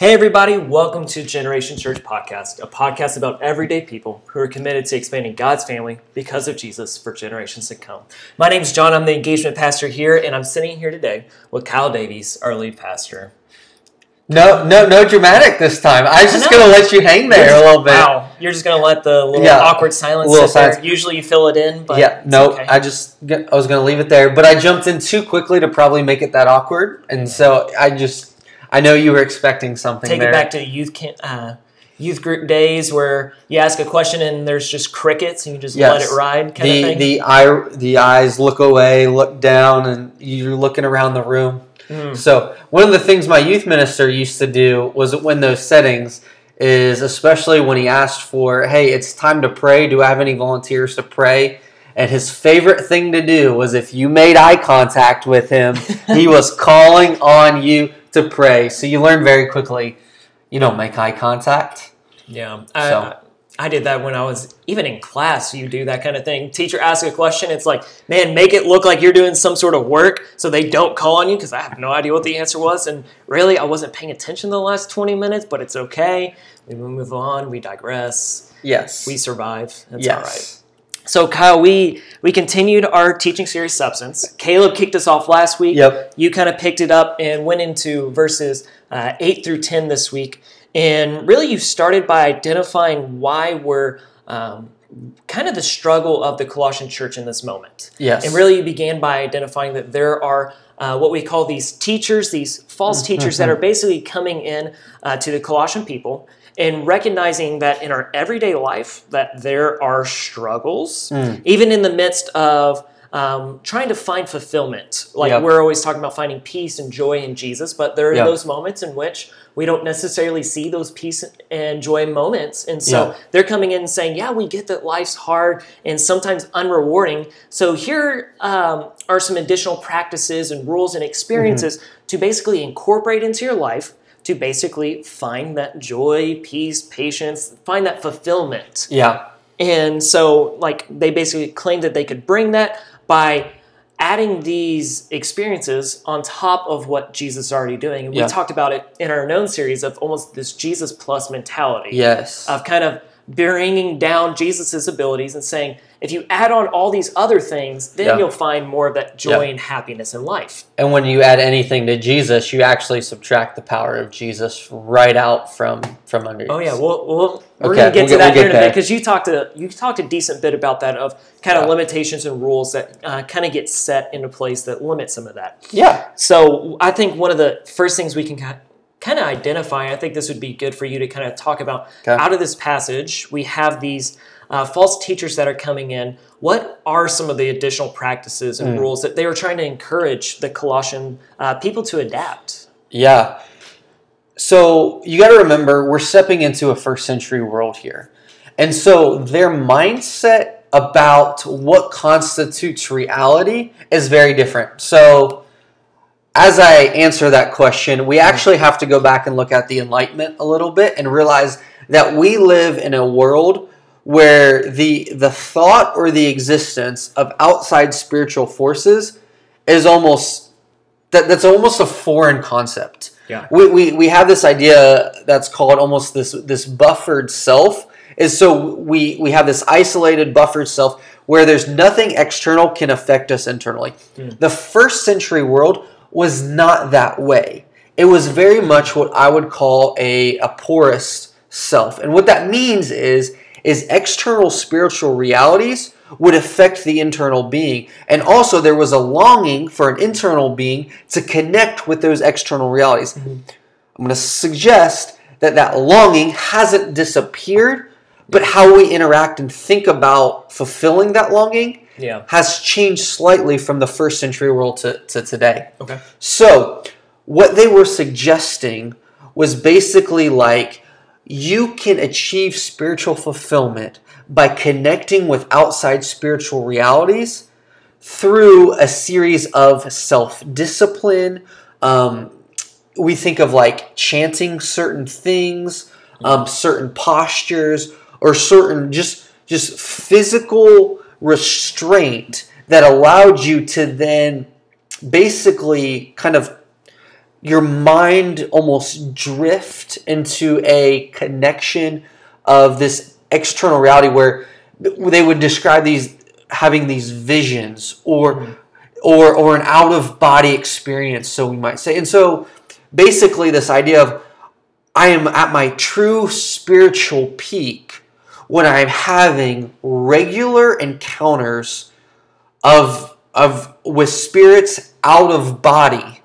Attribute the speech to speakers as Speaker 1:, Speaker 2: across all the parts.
Speaker 1: Hey, everybody, welcome to Generation Church Podcast, a podcast about everyday people who are committed to expanding God's family because of Jesus for generations to come. My name is John, I'm the engagement pastor here, and I'm sitting here today with Kyle Davies, our lead pastor.
Speaker 2: No, no, no dramatic this time. I was just
Speaker 1: know.
Speaker 2: gonna let you hang there
Speaker 1: You're
Speaker 2: a little bit.
Speaker 1: Wow, you're just gonna let the little
Speaker 2: Yeah,
Speaker 1: awkward silence
Speaker 2: little silence.
Speaker 1: Usually you fill it in, but
Speaker 2: yeah, no,
Speaker 1: okay.
Speaker 2: I just I was gonna leave it there, but I jumped in too quickly to probably make it that awkward, and so I just I know you were expecting something
Speaker 1: take
Speaker 2: there.
Speaker 1: it back to youth camp, uh, youth group days where you ask a question and there's just crickets and you just let it ride, kind
Speaker 2: the
Speaker 1: of thing.
Speaker 2: the eye the eyes look away, look down, and you're looking around the room.
Speaker 1: Mm.
Speaker 2: So one of the things my youth minister used to do was when those settings is especially when he asked for, hey, it's time to pray. Do I have any volunteers to pray? And his favorite thing to do was if you made eye contact with him, he was calling on you to pray. So you learn very quickly, you don't make eye contact.
Speaker 1: Yeah, I,
Speaker 2: So-
Speaker 1: I, I did that when I was even in class. You do that kind of thing. Teacher asks a question. It's like, man, make it look like you're doing some sort of work, so they don't call on you because I have no idea what the answer was. And really, I wasn't paying attention the last 20 minutes, but it's okay. We move on. We digress.
Speaker 2: Yes.
Speaker 1: We survive. That's
Speaker 2: yes.
Speaker 1: all right. So, Kyle, we we continued our teaching series, Substance. Caleb kicked us off last week.
Speaker 2: Yep.
Speaker 1: You kind of picked it up and went into verses uh, 8 through 10 this week. And really, you started by identifying why we're um, kind of the struggle of the Colossian church in this moment.
Speaker 2: Yes.
Speaker 1: And really, you began by identifying that there are uh, what we call these teachers, these false teachers that are basically coming in uh, to the Colossian people and recognizing that in our everyday life that there are struggles, even in the midst of um, trying to find fulfillment. Like
Speaker 2: Yep.
Speaker 1: we're always talking about finding peace and joy in Jesus, but there are
Speaker 2: Yep.
Speaker 1: those moments in which we don't necessarily see those peace and joy moments. And so
Speaker 2: Yeah.
Speaker 1: they're coming in and saying, Yeah, we get that life's hard and sometimes unrewarding. So here um, are some additional practices and rules and experiences
Speaker 2: Mm-hmm.
Speaker 1: to basically incorporate into your life to basically find that joy, peace, patience, find that fulfillment.
Speaker 2: Yeah.
Speaker 1: And so, like, they basically claimed that they could bring that by adding these experiences on top of what Jesus is already doing. And we
Speaker 2: Yeah.
Speaker 1: talked about it in our known series of almost this Jesus plus mentality
Speaker 2: Yes.
Speaker 1: of kind of bringing down Jesus's abilities and saying, if you add on all these other things, then
Speaker 2: Yeah.
Speaker 1: you'll find more of that joy
Speaker 2: Yeah.
Speaker 1: and happiness in life.
Speaker 2: And when you add anything to Jesus, you actually subtract the power of Jesus right out from from under.
Speaker 1: Oh yeah, well, well we're
Speaker 2: Okay,
Speaker 1: gonna get
Speaker 2: we'll
Speaker 1: to
Speaker 2: get-
Speaker 1: that
Speaker 2: we'll
Speaker 1: here in a bit because you talked a you talked a decent bit about that of kind of
Speaker 2: Yeah.
Speaker 1: limitations and rules that uh, kind of get set into place that limit some of that.
Speaker 2: Yeah.
Speaker 1: So I think one of the first things we can kind of identify, I think this would be good for you to kind of talk about
Speaker 2: Okay.
Speaker 1: out of this passage. We have these uh, false teachers that are coming in. What are some of the additional practices and
Speaker 2: Hmm.
Speaker 1: rules that they were trying to encourage the Colossian uh, people to adapt?
Speaker 2: Yeah. So you got to remember, we're stepping into a first century world here. And so their mindset about what constitutes reality is very different. So as I answer that question, we actually have to go back and look at the Enlightenment a little bit and realize that we live in a world where the the thought or the existence of outside spiritual forces is almost that, that's almost a foreign concept.
Speaker 1: Yeah.
Speaker 2: We, we, we have this idea that's called almost this this buffered self. Is so we we have this isolated buffered self where there's nothing external can affect us internally. Hmm. The first century world was not that way. It was very much what I would call a, a porous self. And what that means is is external spiritual realities would affect the internal being. And also there was a longing for an internal being to connect with those external realities. Mm-hmm. I'm going to suggest that that longing hasn't disappeared, but how we interact and think about fulfilling that longing
Speaker 1: Yeah.
Speaker 2: has changed slightly from the first century world to, to today.
Speaker 1: Okay.
Speaker 2: So, what they were suggesting was basically like you can achieve spiritual fulfillment by connecting with outside spiritual realities through a series of self discipline. Um, we think of like chanting certain things, um, certain postures, or certain just just physical restraint that allowed you to then basically kind of your mind almost drift into a connection of this external reality where they would describe these having these visions or mm-hmm. or or an out of body experience so we might say. And so basically this idea of i am at my true spiritual peak when i'm having regular encounters of of with spirits out of body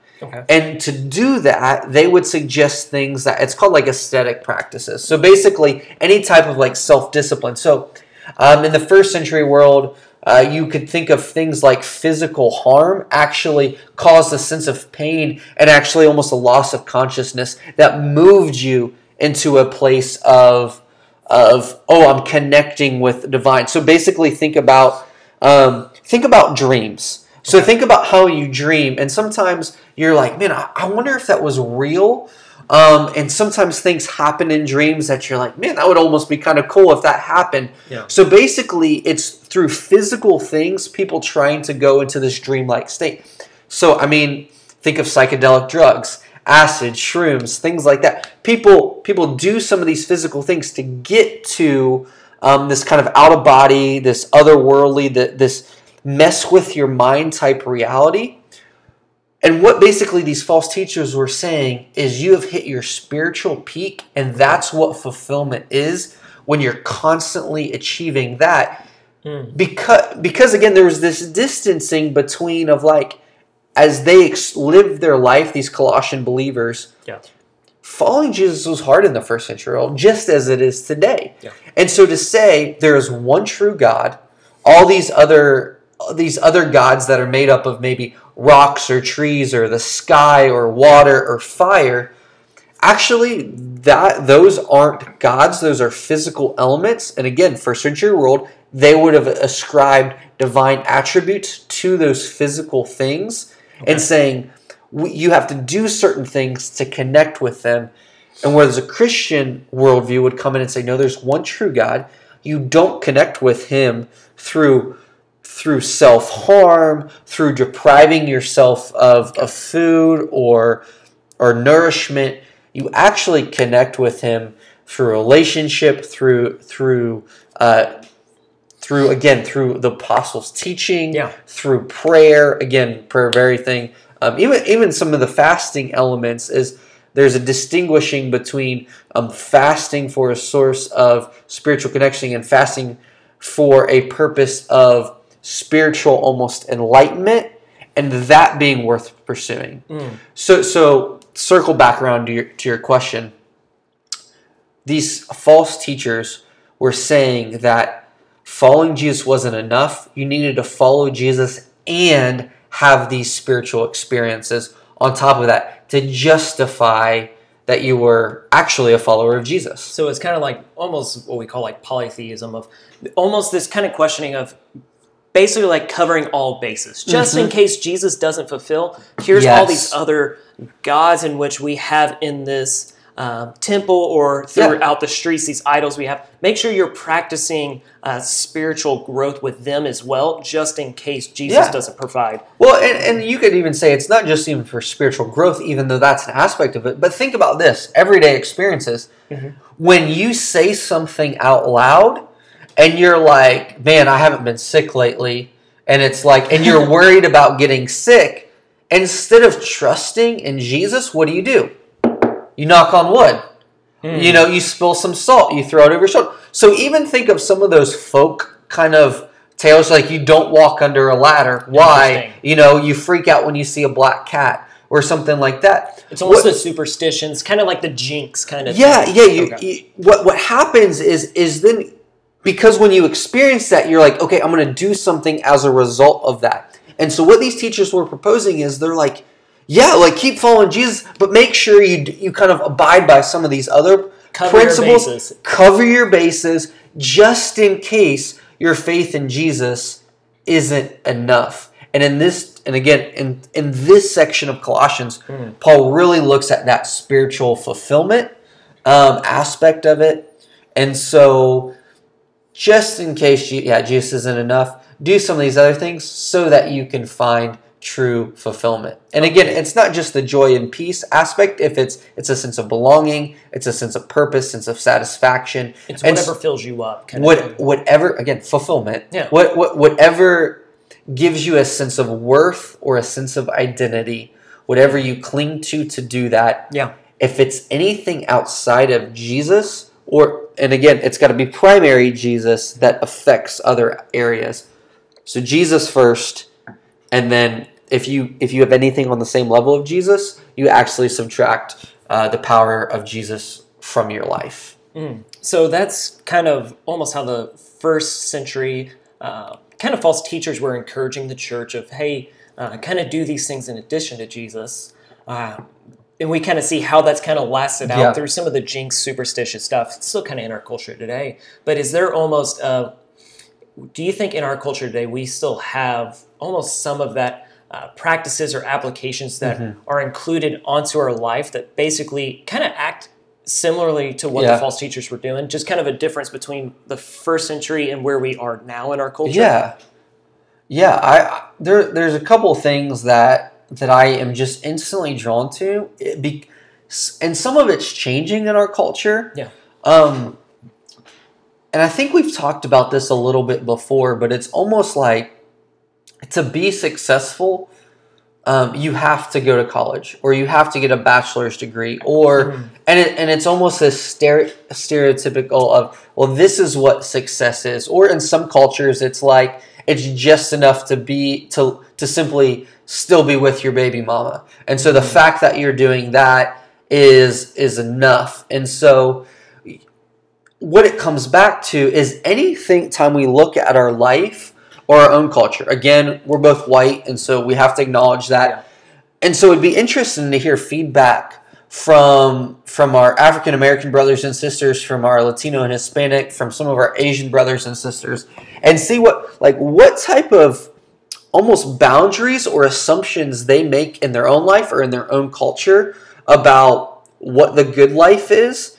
Speaker 2: And to do that, they would suggest things that it's called like aesthetic practices. So basically, any type of like self discipline. So um, in the first century world, uh, you could think of things like physical harm actually caused a sense of pain and actually almost a loss of consciousness that moved you into a place of of oh I'm connecting with divine. So basically, think about um, think about dreams. So think about how you dream, and sometimes you're like, man, I, I wonder if that was real. Um, and sometimes things happen in dreams that you're like, man, that would almost be kind of cool if that happened.
Speaker 1: Yeah.
Speaker 2: So basically, it's through physical things, people trying to go into this dreamlike state. So, I mean, think of psychedelic drugs, acid, shrooms, things like that. People people do some of these physical things to get to um, this kind of out of body, this otherworldly, th- this mess with your mind type reality. And what basically these false teachers were saying is you have hit your spiritual peak, and that's what fulfillment is when you're constantly achieving that. Hmm. Because, because again, there was this distancing between of like, as they ex- lived their life, these Colossian believers,
Speaker 1: Yeah.
Speaker 2: following Jesus was hard in the first century just as it is today.
Speaker 1: Yeah.
Speaker 2: And so to say there is one true God, all these other these other gods that are made up of maybe rocks or trees or the sky or water or fire, actually that those aren't gods; those are physical elements. And again, first century world, they would have ascribed divine attributes to those physical things and saying you have to do certain things to connect with them. And whereas a Christian worldview would come in and say, no, there's one true God. You don't connect with Him through through self harm, through depriving yourself of, of food or or nourishment. You actually connect with Him through relationship, through through uh, through again through the apostles' teaching,
Speaker 1: Yeah.
Speaker 2: through prayer. Again, prayer very thing. Um, even even some of the fasting elements is there's a distinguishing between um, fasting for a source of spiritual connection and fasting for a purpose of spiritual almost enlightenment and that being worth pursuing. Hmm. So so circle back around to your to your question. These false teachers were saying that following Jesus wasn't enough. You needed to follow Jesus and have these spiritual experiences on top of that to justify that you were actually a follower of Jesus.
Speaker 1: So it's kind of like almost what we call like polytheism of almost this kind of questioning of basically like covering all bases. Just in case Jesus doesn't fulfill, here's all these other gods in which we have in this um, temple or throughout the streets, these idols we have. Make sure you're practicing uh, spiritual growth with them as well, just in case Jesus
Speaker 2: Yeah.
Speaker 1: doesn't provide.
Speaker 2: Well, and, and you could even say it's not just even for spiritual growth, even though that's an aspect of it. But think about this everyday experiences. When you say something out loud and you're like, man, I haven't been sick lately, and it's like, and you're worried about getting sick, instead of trusting in Jesus, what do you do? You knock on wood. Hmm. You know, you spill some salt, you throw it over your shoulder. So even think of some of those folk kind of tales like you don't walk under a ladder. Why? You know, you freak out when you see a black cat or something like that.
Speaker 1: It's almost
Speaker 2: What-
Speaker 1: the superstitions, kind of like the jinx kind of
Speaker 2: yeah,
Speaker 1: thing.
Speaker 2: yeah. You,
Speaker 1: Okay.
Speaker 2: you, what what happens is is then because when you experience that, you're like, okay, I'm going to do something as a result of that. And so what these teachers were proposing is they're like, yeah, like keep following Jesus, but make sure you you kind of abide by some of these other
Speaker 1: Cover your
Speaker 2: principles.
Speaker 1: bases.
Speaker 2: Cover your bases just in case your faith in Jesus isn't enough. And in this, and again, in in this section of Colossians,
Speaker 1: Hmm.
Speaker 2: Paul really looks at that spiritual fulfillment um, aspect of it. And so, just in case, you, yeah, Jesus isn't enough, do some of these other things so that you can find true fulfillment. And again, it's not just the joy and peace aspect. If it's it's a sense of belonging, it's a sense of purpose, sense of satisfaction.
Speaker 1: It's
Speaker 2: And
Speaker 1: whatever fills you up.
Speaker 2: What whatever again fulfillment.
Speaker 1: Yeah.
Speaker 2: What what whatever gives you a sense of worth or a sense of identity. Whatever you cling to to do that.
Speaker 1: Yeah.
Speaker 2: If it's anything outside of Jesus, or and again, it's got to be primary Jesus that affects other areas. So Jesus first, and then if you if you have anything on the same level of Jesus, you actually subtract uh, the power of Jesus from your life.
Speaker 1: So that's kind of almost how the first century uh, kind of false teachers were encouraging the church of, hey, uh, kind of do these things in addition to Jesus. Uh, and we kind of see how that's kind of lasted out
Speaker 2: Yeah.
Speaker 1: through some of the jinx superstitious stuff. It's still kind of in our culture today. But is there almost, uh, do you think in our culture today we still have almost some of that uh, practices or applications that
Speaker 2: Mm-hmm.
Speaker 1: are included onto our life that basically kind of act similarly to what
Speaker 2: Yeah.
Speaker 1: the false teachers were doing? Just kind of a difference between the first century and where we are now in our culture?
Speaker 2: Yeah, yeah. I there there's a couple things that that I am just instantly drawn to. Be, and some of it's changing in our culture.
Speaker 1: Yeah.
Speaker 2: Um, and I think we've talked about this a little bit before, but it's almost like to be successful, um, you have to go to college or you have to get a bachelor's degree, or and it, and it's almost a stere- stereotypical of well, this is what success is. Or in some cultures, it's like it's just enough to be to to simply still be with your baby mama, and so the mm-hmm. fact that you're doing that is is enough, and so what it comes back to is anything time we look at our life or our own culture. Again, we're both white, and so we have to acknowledge that.
Speaker 1: Yeah.
Speaker 2: And so it'd be interesting to hear feedback from from our African American brothers and sisters, from our Latino and Hispanic, from some of our Asian brothers and sisters, and see what like what type of almost boundaries or assumptions they make in their own life or in their own culture about what the good life is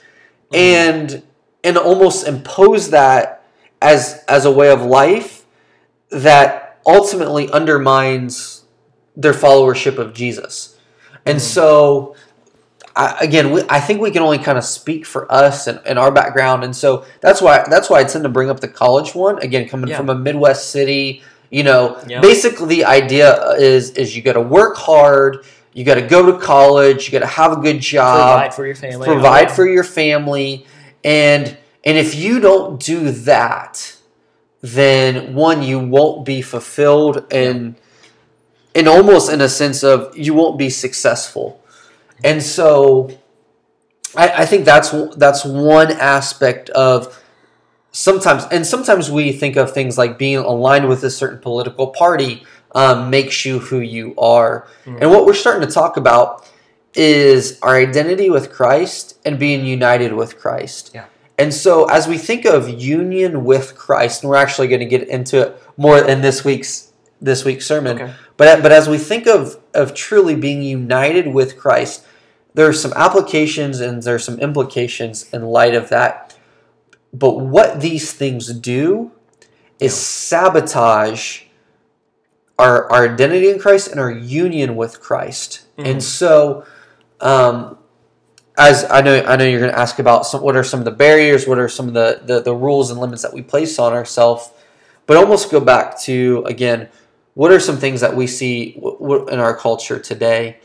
Speaker 2: mm-hmm. and and almost impose that as as a way of life that ultimately undermines their followership of Jesus. And mm-hmm. so I, again, we, I think we can only kind of speak for us and, and our background, and so that's why that's why I tend to bring up the college one. Again, coming
Speaker 1: Yeah.
Speaker 2: from a Midwest city, you know,
Speaker 1: Yeah.
Speaker 2: basically the idea uh, is is you got to work hard, you got to go to college, you got to have a good job,
Speaker 1: Provide for your family.
Speaker 2: provide for your family and and if you don't do that then one you won't be fulfilled and and almost in a sense of you won't be successful and so I, I think that's that's one aspect of sometimes and sometimes we think of things like being aligned with a certain political party um, makes you who you are and what we're starting to talk about is our identity with christ and being united with christ
Speaker 1: Yeah.
Speaker 2: and so as we think of union with christ and we're actually going to get into it more in this week's this week's sermon
Speaker 1: Okay.
Speaker 2: but but as we think of of truly being united with christ there are some applications and there's some implications in light of that but what these things do is sabotage our, our identity in Christ and our union with Christ. And so, um, as I know, I know you're going to ask about some, what are some of the barriers, what are some of the, the, the rules and limits that we place on ourselves, but almost go back to again, what are some things that we see w- w- in our culture today?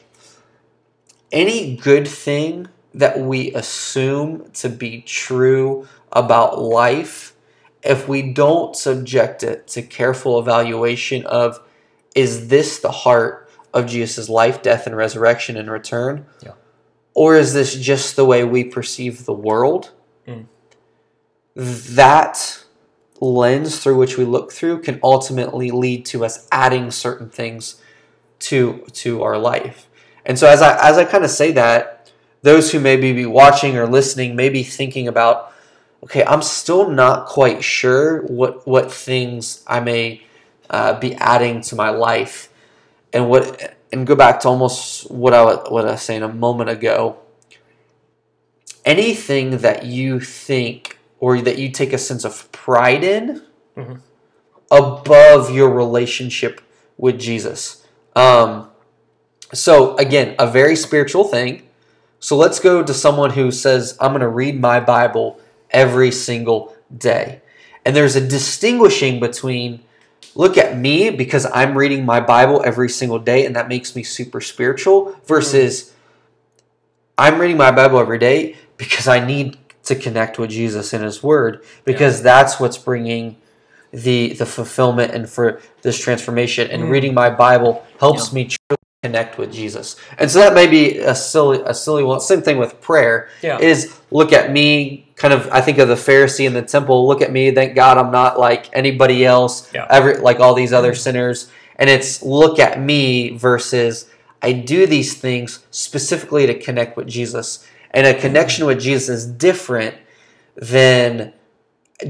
Speaker 2: Any good thing that we assume to be true about life, if we don't subject it to careful evaluation of is this the heart of Jesus' life, death, and resurrection and return?
Speaker 1: Yeah.
Speaker 2: Or is this just the way we perceive the world?
Speaker 1: Mm.
Speaker 2: That lens through which we look through can ultimately lead to us adding certain things to to our life. And so as I as I kind of say that, those who maybe be watching or listening may be thinking about, okay, I'm still not quite sure what what things I may uh, be adding to my life, and what and go back to almost what I what I was saying a moment ago. Anything that you think or that you take a sense of pride in
Speaker 1: Mhm.
Speaker 2: above your relationship with Jesus. Um, so again, a very spiritual thing. So let's go to someone who says, I'm going to read my Bible every single day. And there's a distinguishing between look at me because I'm reading my Bible every single day and that makes me super spiritual versus I'm reading my Bible every day because I need to connect with Jesus and his word because yeah. that's what's bringing the the fulfillment and for this transformation and mm. reading my Bible helps yeah. me connect with Jesus. And so that may be a silly a silly one. Same thing with prayer.
Speaker 1: Yeah.
Speaker 2: Is look at me kind of I think of the Pharisee in the temple, look at me, thank God I'm not like anybody else,
Speaker 1: yeah.
Speaker 2: every like all these other sinners. And it's look at me versus I do these things specifically to connect with Jesus. And a connection with Jesus is different than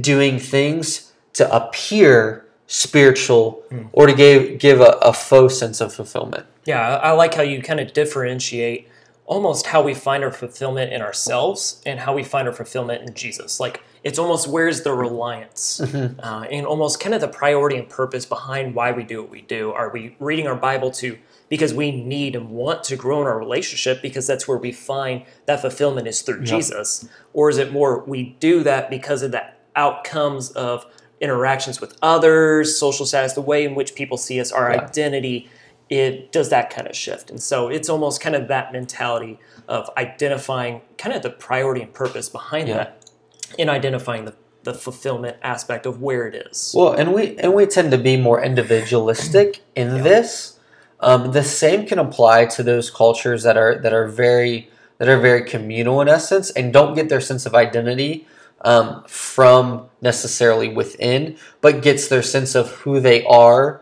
Speaker 2: doing things to appear spiritual mm. or to give give a, a, faux sense of fulfillment.
Speaker 1: Yeah, I like how you kind of differentiate almost how we find our fulfillment in ourselves and how we find our fulfillment in Jesus. Like it's almost where's the reliance mm-hmm. uh, and almost kind of the priority and purpose behind why we do what we do. Are we reading our Bible to because we need and want to grow in our relationship because that's where we find that fulfillment is through yep. Jesus? Or is it more we do that because of the outcomes of interactions with others, social status, the way in which people see us, our yeah. identity? It does that kind of shift. And so it's almost kind of that mentality of identifying kind of the priority and purpose behind yeah. that in identifying the the fulfillment aspect of where it is.
Speaker 2: Well, and we and we tend to be more individualistic in yeah. this um, the same can apply to those cultures that are that are very that are very communal in essence and don't get their sense of identity um, from necessarily within, but gets their sense of who they are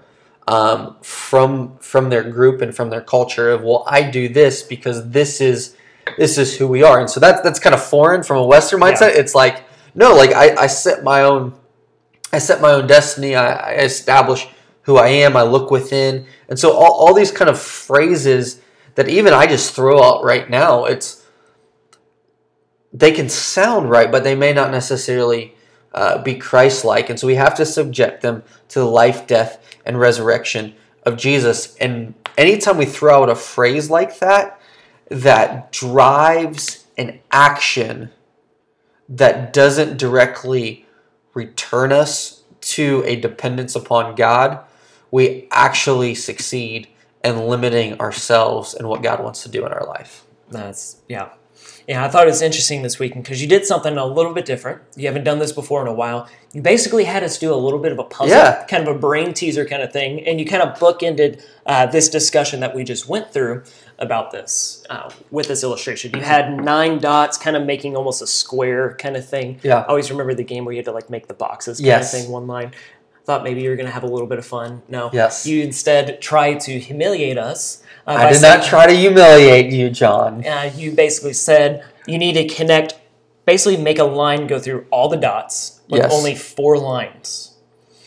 Speaker 2: um, from from their group and from their culture. Of well, I do this because this is this is who we are, and so that's that's kind of foreign from a Western mindset. Yeah. It's like no, like I, I set my own I set my own destiny. I, I establish who I am. I look within. And so all, all these kind of phrases that even I just throw out right now, it's they can sound right, but they may not necessarily uh, be Christ-like. And so we have to subject them to the life, death, and resurrection of Jesus. And anytime we throw out a phrase like that, that drives an action that doesn't directly return us to a dependence upon God, we actually succeed in limiting ourselves and what God wants to do in our life.
Speaker 1: That's, yeah. Yeah, I thought it was interesting this weekend because you did something a little bit different. You haven't done this before in a while. You basically had us do a little bit of a puzzle,
Speaker 2: yeah.
Speaker 1: kind of a brain teaser kind of thing, and you kind of bookended uh, this discussion that we just went through about this uh, with this illustration. You had nine dots, kind of making almost a square kind of thing.
Speaker 2: Yeah.
Speaker 1: I always remember the game where you had to like make the boxes kind
Speaker 2: yes.
Speaker 1: of thing, one line thought maybe you were going to have a little bit of fun. No.
Speaker 2: Yes.
Speaker 1: You instead tried to humiliate us.
Speaker 2: Uh, I did saying, not try to humiliate you, John.
Speaker 1: Uh, you basically said you need to connect, basically make a line go through all the dots with yes. only four lines.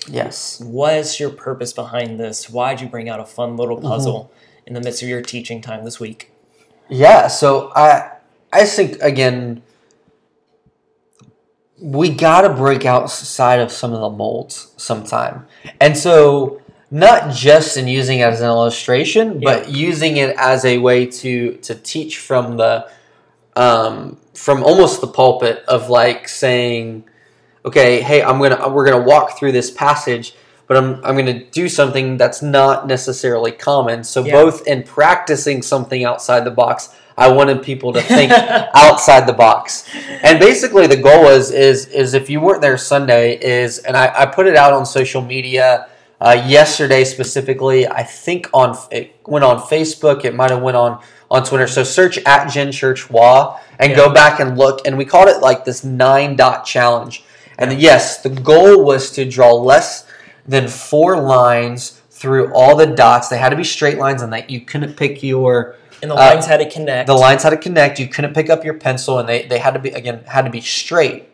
Speaker 2: Yes.
Speaker 1: What is your purpose behind this? Why'd you bring out a fun little mm-hmm. puzzle mm-hmm. in the midst of your teaching time this week?
Speaker 2: Yeah, so I I think again we got to break outside of some of the molds sometime. And so, not just in using it as an illustration, but using it as a way to to teach from the um, from almost the pulpit of like saying, okay, hey, I'm gonna we're gonna walk through this passage, but I'm I'm gonna do something that's not necessarily common. So yeah. both in practicing something outside the box I wanted people to think outside the box. And basically, the goal was is is if you weren't there Sunday is, and I, I put it out on social media uh, yesterday specifically. I think on it went on Facebook. It might have went on on Twitter. So search at Gen Church Wa and yeah. go back and look. And we called it like this nine dot challenge. And yes, the goal was to draw less than four lines through all the dots. They had to be straight lines, and that you couldn't pick your
Speaker 1: and the lines uh, had to connect.
Speaker 2: The lines had to connect. You couldn't pick up your pencil, and they, they had to be again had to be straight.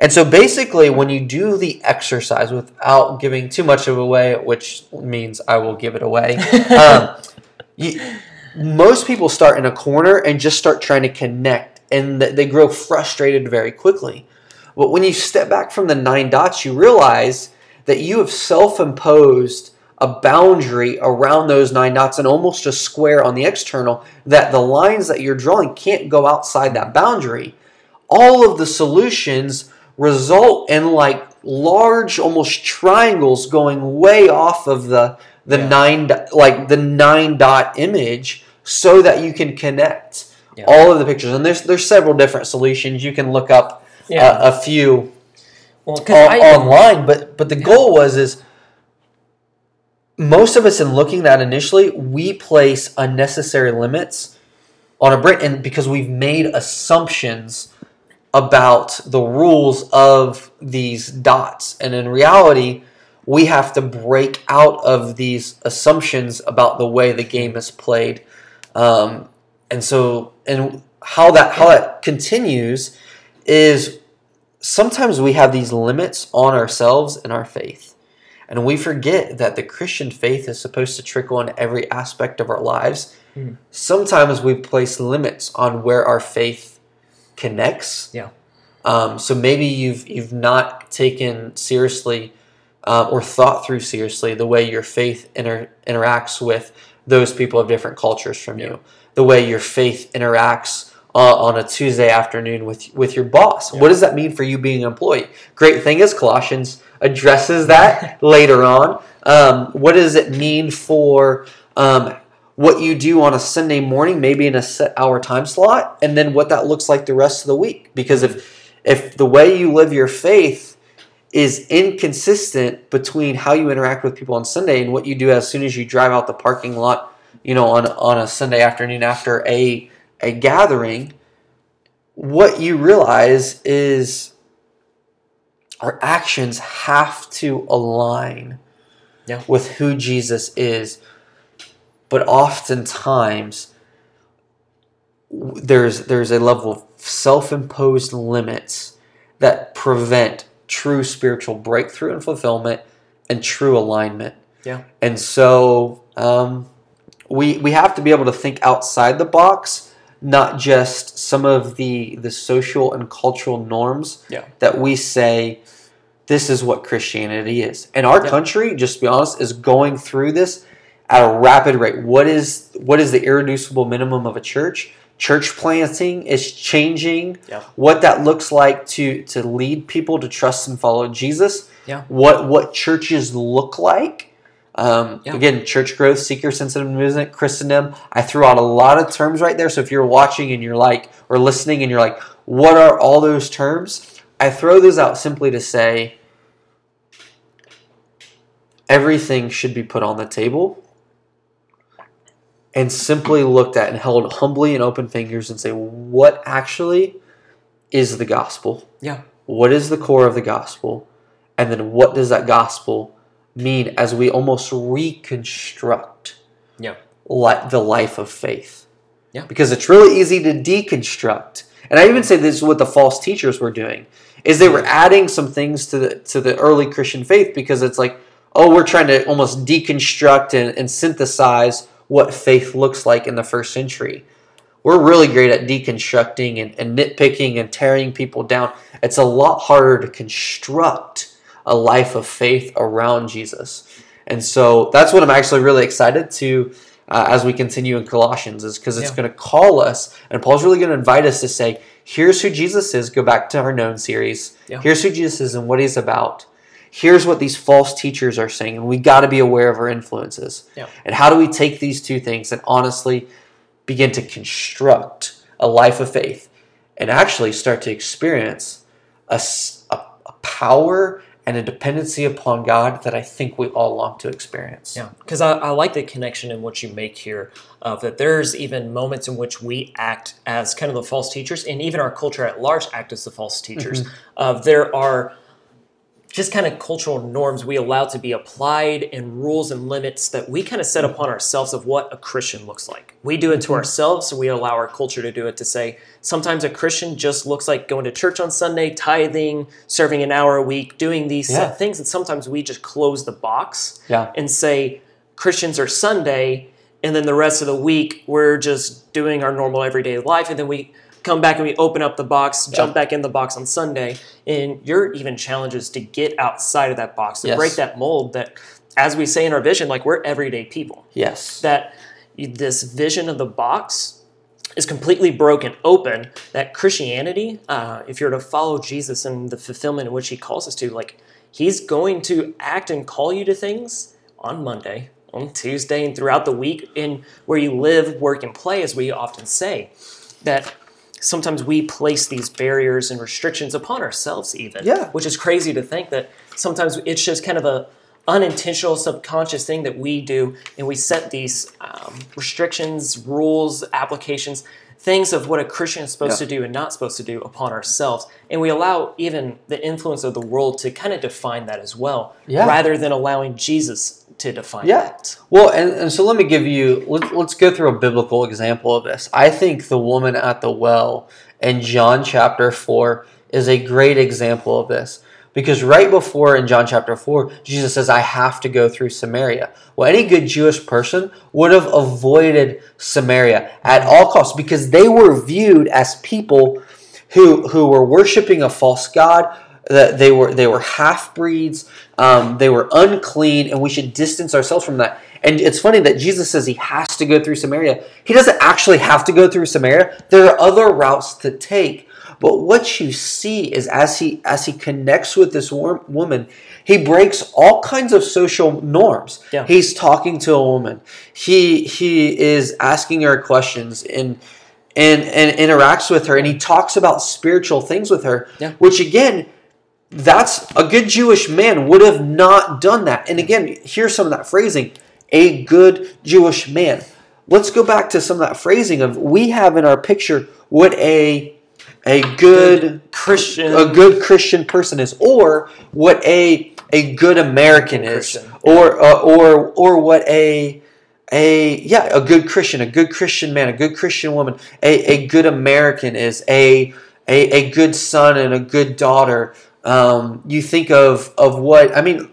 Speaker 2: And so basically, when you do the exercise without giving too much of away, which means I will give it away, um, you, most people start in a corner and just start trying to connect, and they grow frustrated very quickly. But when you step back from the nine dots, you realize that you have self imposed a boundary around those nine dots and almost a square on the external that the lines that you're drawing can't go outside that boundary. All of the solutions result in like large almost triangles going way off of the the
Speaker 1: Yeah.
Speaker 2: nine like the nine dot image so that you can connect
Speaker 1: Yeah.
Speaker 2: all of the pictures and there's there's several different solutions you can look up
Speaker 1: Yeah.
Speaker 2: uh, a few
Speaker 1: Well,
Speaker 2: on,
Speaker 1: I
Speaker 2: online but but the goal was is most of us in looking at that initially we place unnecessary limits on a brain and because we've made assumptions about the rules of these dots. And in reality we have to break out of these assumptions about the way the game is played. Um, and so and how that how that continues is sometimes we have these limits on ourselves and our faith. And we forget that the christian faith is supposed to trickle in every aspect of our lives.
Speaker 1: Hmm.
Speaker 2: sometimes we place limits on where our faith connects.
Speaker 1: Yeah.
Speaker 2: um, so maybe you've you've not taken seriously uh, or thought through seriously the way your faith inter- interacts with those people of different cultures from you, the way your faith interacts uh, on a Tuesday afternoon with with your boss. What does that mean for you being an employee? Great thing is Colossians addresses that later on. Um, what does it mean for um, what you do on a Sunday morning, maybe in a set hour time slot, and then what that looks like the rest of the week? Because if if the way you live your faith is inconsistent between how you interact with people on Sunday and what you do as soon as you drive out the parking lot, you know, on on a Sunday afternoon after a a gathering, what you realize is our actions have to align
Speaker 1: Yeah.
Speaker 2: with who Jesus is. But oftentimes there's there's a level of self-imposed limits that prevent true spiritual breakthrough and fulfillment and true alignment.
Speaker 1: Yeah.
Speaker 2: And so um, we we have to be able to think outside the box, not just some of the the social and cultural norms
Speaker 1: Yeah.
Speaker 2: that we say this is what Christianity is. And our
Speaker 1: Yeah.
Speaker 2: country, just to be honest, is going through this at a rapid rate. What is what is the irreducible minimum of a church? Church planting is changing.
Speaker 1: Yeah.
Speaker 2: What that looks like to to lead people to trust and follow Jesus.
Speaker 1: Yeah.
Speaker 2: What what churches look like. Um,
Speaker 1: Yeah.
Speaker 2: Again, church growth, seeker sensitive movement, Christendom. I threw out a lot of terms right there. So if you're watching and you're like, or listening and you're like, what are all those terms? I throw those out simply to say everything should be put on the table and simply looked at and held humbly and open fingers and say, what actually is the gospel?
Speaker 1: Yeah.
Speaker 2: What is the core of the gospel? And then what does that gospel mean as we almost reconstruct
Speaker 1: Yeah.
Speaker 2: li- the life of faith?
Speaker 1: Yeah.
Speaker 2: Because it's really easy to deconstruct. And I even say this is what the false teachers were doing. Is they were adding some things to the to the early Christian faith because it's like, oh, we're trying to almost deconstruct and, and synthesize what faith looks like in the first century. We're really great at deconstructing and, and nitpicking and tearing people down. It's a lot harder to construct a life of faith around Jesus. And so that's what I'm actually really excited to uh, as we continue in Colossians is because it's
Speaker 1: Yeah.
Speaker 2: going to call us and Paul's really going to invite us to say, here's who Jesus is. Go back to our known series.
Speaker 1: Yeah.
Speaker 2: Here's who Jesus is and what he's about. Here's what these false teachers are saying, and we got to be aware of our influences.
Speaker 1: Yeah.
Speaker 2: And how do we take these two things and honestly begin to construct a life of faith and actually start to experience a power and a dependency upon God that I think we all long to experience.
Speaker 1: Yeah, because I, I like the connection in what you make here of that there's even moments in which we act as kind of the false teachers, and even our culture at large act as the false teachers. Of there are just kind of cultural norms we allow to be applied and rules and limits that we kind of set mm-hmm. upon ourselves of what a Christian looks like. We do it to mm-hmm. ourselves, so we allow our culture to do it to say sometimes a Christian just looks like going to church on Sunday, tithing, serving an hour a week, doing these
Speaker 2: Yeah.
Speaker 1: things that sometimes we just close the box
Speaker 2: Yeah.
Speaker 1: and say Christians are Sunday, and then the rest of the week we're just doing our normal everyday life, and then we come back and we open up the box, jump back in the box on Sunday, and your even challenge is to get outside of that box, to
Speaker 2: Yes.
Speaker 1: break that mold that as we say in our vision, like we're everyday people.
Speaker 2: Yes.
Speaker 1: That this vision of the box is completely broken open. That Christianity, uh, if you're to follow Jesus and the fulfillment in which He calls us to, like He's going to act and call you to things on Monday, on Tuesday, and throughout the week in where you live, work, and play, as we often say. That sometimes we place these barriers and restrictions upon ourselves, even.
Speaker 2: Yeah.
Speaker 1: Which is crazy to think that sometimes it's just kind of a unintentional subconscious thing that we do and we set these um, restrictions rules applications things of what a christian is supposed
Speaker 2: Yeah.
Speaker 1: to do and not supposed to do upon ourselves and we allow even the influence of the world to kind of define that as well
Speaker 2: Yeah.
Speaker 1: rather than allowing jesus to define
Speaker 2: Yeah.
Speaker 1: that
Speaker 2: Well, and, and so let me give you, let, let's go through a biblical example of this. I think the woman at the well in John chapter 4 is a great example of this. Because right before in John chapter 4, Jesus says, I have to go through Samaria. Well, any good Jewish person would have avoided Samaria at all costs because they were viewed as people who, who were worshiping a false God, that they were they were half breeds, um, they were unclean, and we should distance ourselves from that. And it's funny that Jesus says he has to go through Samaria. He doesn't actually have to go through Samaria. There are other routes to take. But what you see is as he as he connects with this woman, he breaks all kinds of social norms.
Speaker 1: Yeah.
Speaker 2: He's talking to a woman. He he is asking her questions and and and interacts with her and he talks about spiritual things with her.
Speaker 1: Yeah.
Speaker 2: Which again, that's a good Jewish man would have not done that. And again, here's some of that phrasing. A good Jewish man. Let's go back to some of that phrasing of we have in our picture what a a good
Speaker 1: christian
Speaker 2: a good Christian person is, or what a a good American is,
Speaker 1: Christian,
Speaker 2: or uh, or or what a a yeah a good Christian, a good Christian man, a good Christian woman, a, a good American is, a, a a good son and a good daughter. Um, you think of of what I mean.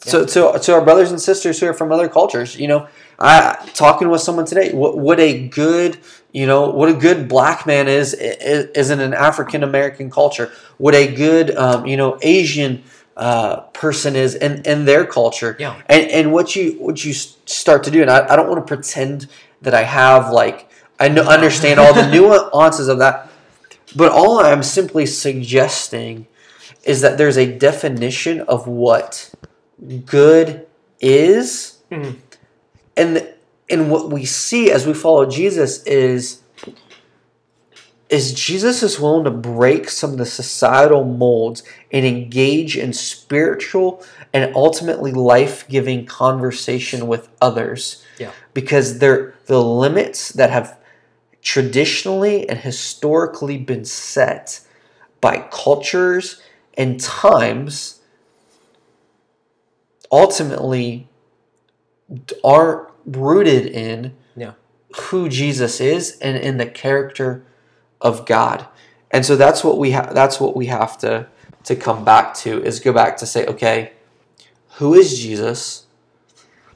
Speaker 2: So, to, to our brothers and sisters who are from other cultures, you know, I talking with someone today. What, what a good, you know, what a good black man is is, is in an African American culture. What a good, um, you know, Asian uh, person is in, in their culture.
Speaker 1: Yeah.
Speaker 2: And and what you what you start to do, and I, I don't want to pretend that I have like I know, understand all the nuances of that, but all I'm simply suggesting is that there's a definition of what good is.
Speaker 1: Mhm.
Speaker 2: and and what we see as we follow Jesus is is Jesus is willing to break some of the societal molds and engage in spiritual and ultimately life-giving conversation with others.
Speaker 1: Yeah.
Speaker 2: Because they're the limits that have traditionally and historically been set by cultures and times ultimately are rooted in
Speaker 1: yeah
Speaker 2: who Jesus is and in the character of God. And so that's what we have that's what we have to to come back to is go back to say okay, who is Jesus?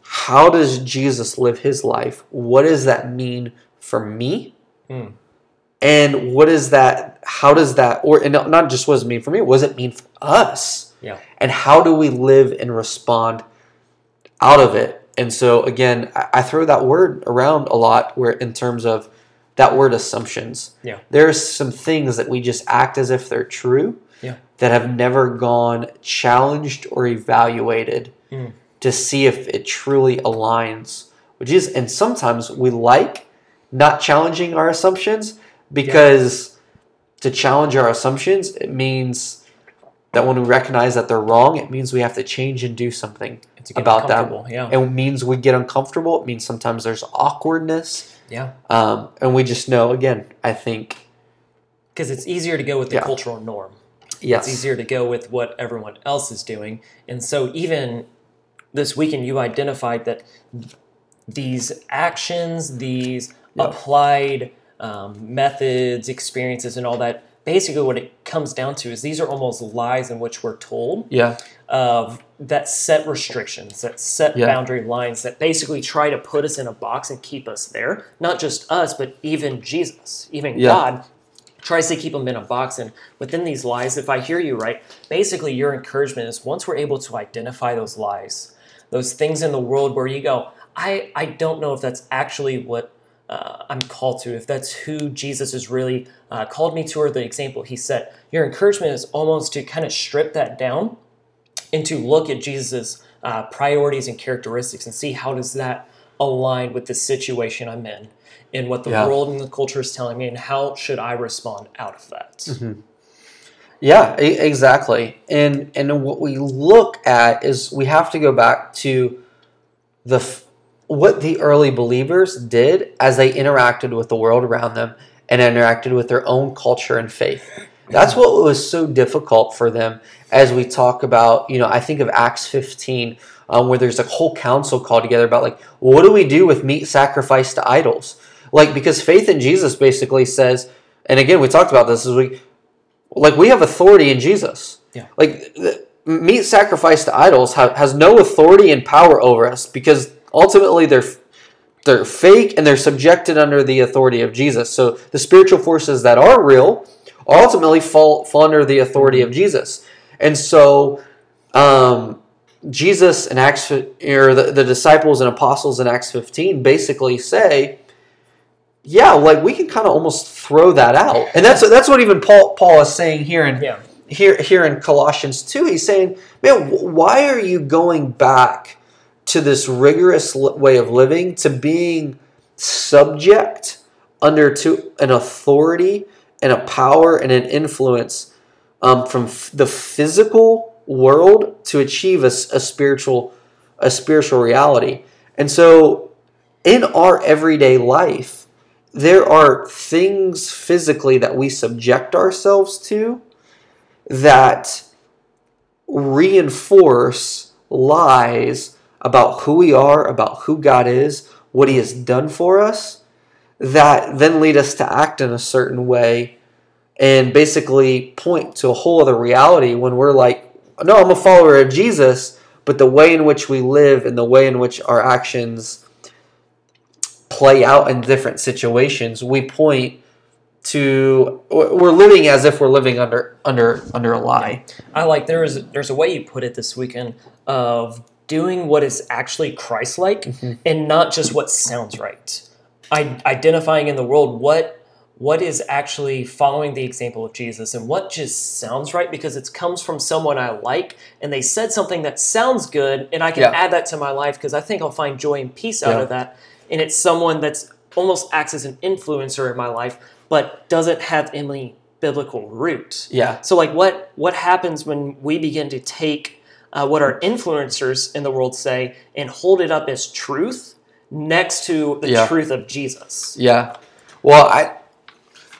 Speaker 2: How does Jesus live his life? What does that mean for me?
Speaker 1: Hmm.
Speaker 2: And what is that how does that or and not just what does it mean for me, what does it mean for us?
Speaker 1: yeah
Speaker 2: and how do we live and respond out of it and so again I, I throw that word around a lot where in terms of that word assumptions
Speaker 1: Yeah.
Speaker 2: there's some things that we just act as if they're true
Speaker 1: Yeah.
Speaker 2: that have never gone challenged or evaluated
Speaker 1: Mm.
Speaker 2: to see if it truly aligns which is and sometimes we like not challenging our assumptions because to challenge our assumptions it means that when we recognize that they're wrong, it means we have to change and do something
Speaker 1: to get
Speaker 2: about that.
Speaker 1: yeah
Speaker 2: It means we get uncomfortable. It means sometimes there's awkwardness.
Speaker 1: yeah
Speaker 2: Um, and we just know, again, I think,
Speaker 1: because it's easier to go with the
Speaker 2: Yeah.
Speaker 1: cultural norm
Speaker 2: yes.
Speaker 1: it's easier to go with what everyone else is doing. And so even this weekend, you identified that these actions, these
Speaker 2: Yeah.
Speaker 1: applied um, methods, experiences, and all that. Basically, what it comes down to is these are almost lies in which we're told
Speaker 2: Yeah.
Speaker 1: of that set restrictions, that set
Speaker 2: Yeah.
Speaker 1: boundary lines, that basically try to put us in a box and keep us there. Not just us, but even Jesus, even
Speaker 2: Yeah.
Speaker 1: God tries to keep them in a box. And within these lies, if I hear you right, basically your encouragement is once we're able to identify those lies, those things in the world where you go, I, I don't know if that's actually what uh, I'm called to, if that's who Jesus has really uh, called me to, or the example he set. Your encouragement is almost to kind of strip that down and to look at Jesus' uh, priorities and characteristics and see how does that align with the situation I'm in and what the
Speaker 2: Yeah.
Speaker 1: world and the culture is telling me, and how should I respond out of that?
Speaker 2: Mm-hmm. Yeah, exactly. And and what we look at is we have to go back to the what the early believers did as they interacted with the world around them and interacted with their own culture and faith. That's what was so difficult for them as we talk about, you know, I think of Acts 15 um, where there's a whole council called together about like, what do we do with meat sacrificed to idols? Like, because faith in Jesus basically says, and again, we talked about this, is we, like we have authority in Jesus.
Speaker 1: Yeah.
Speaker 2: Like the, meat sacrificed to idols ha- has no authority and power over us because ultimately they're they're fake and they're subjected under the authority of Jesus. So the spiritual forces that are real ultimately fall fall under the authority of Jesus. And so um, Jesus and Acts or the, the disciples and apostles in Acts 15 basically say, yeah, like we can kind of almost throw that out. And that's that's what even Paul Paul is saying here in
Speaker 1: Yeah.
Speaker 2: here here in Colossians 2 he's saying man why are you going back to this rigorous way of living to being subject under to an authority and a power and an influence um, from f- the physical world to achieve a, a spiritual a spiritual reality. And so in our everyday life there are things physically that we subject ourselves to that reinforce lies about who we are, about who God is, what He has done for us, that then lead us to act in a certain way and basically point to a whole other reality when we're like, no, I'm a follower of Jesus, but the way in which we live and the way in which our actions play out in different situations, we point to we're living as if we're living under under under a lie.
Speaker 1: I like there's there's a way you put it this weekend of doing what is actually Christ-like mm-hmm. and not just what sounds right. I, identifying in the world what what is actually following the example of Jesus and what just sounds right because it comes from someone I like and they said something that sounds good and I can
Speaker 2: Yeah.
Speaker 1: add that to my life because I think I'll find joy and peace out
Speaker 2: Yeah.
Speaker 1: of that. And it's someone that's almost acts as an influencer in my life but doesn't have any biblical root.
Speaker 2: Yeah.
Speaker 1: So, like, what what happens when we begin to take uh, what our influencers in the world say and hold it up as truth next to the
Speaker 2: Yeah.
Speaker 1: truth of Jesus?
Speaker 2: Yeah. Well, I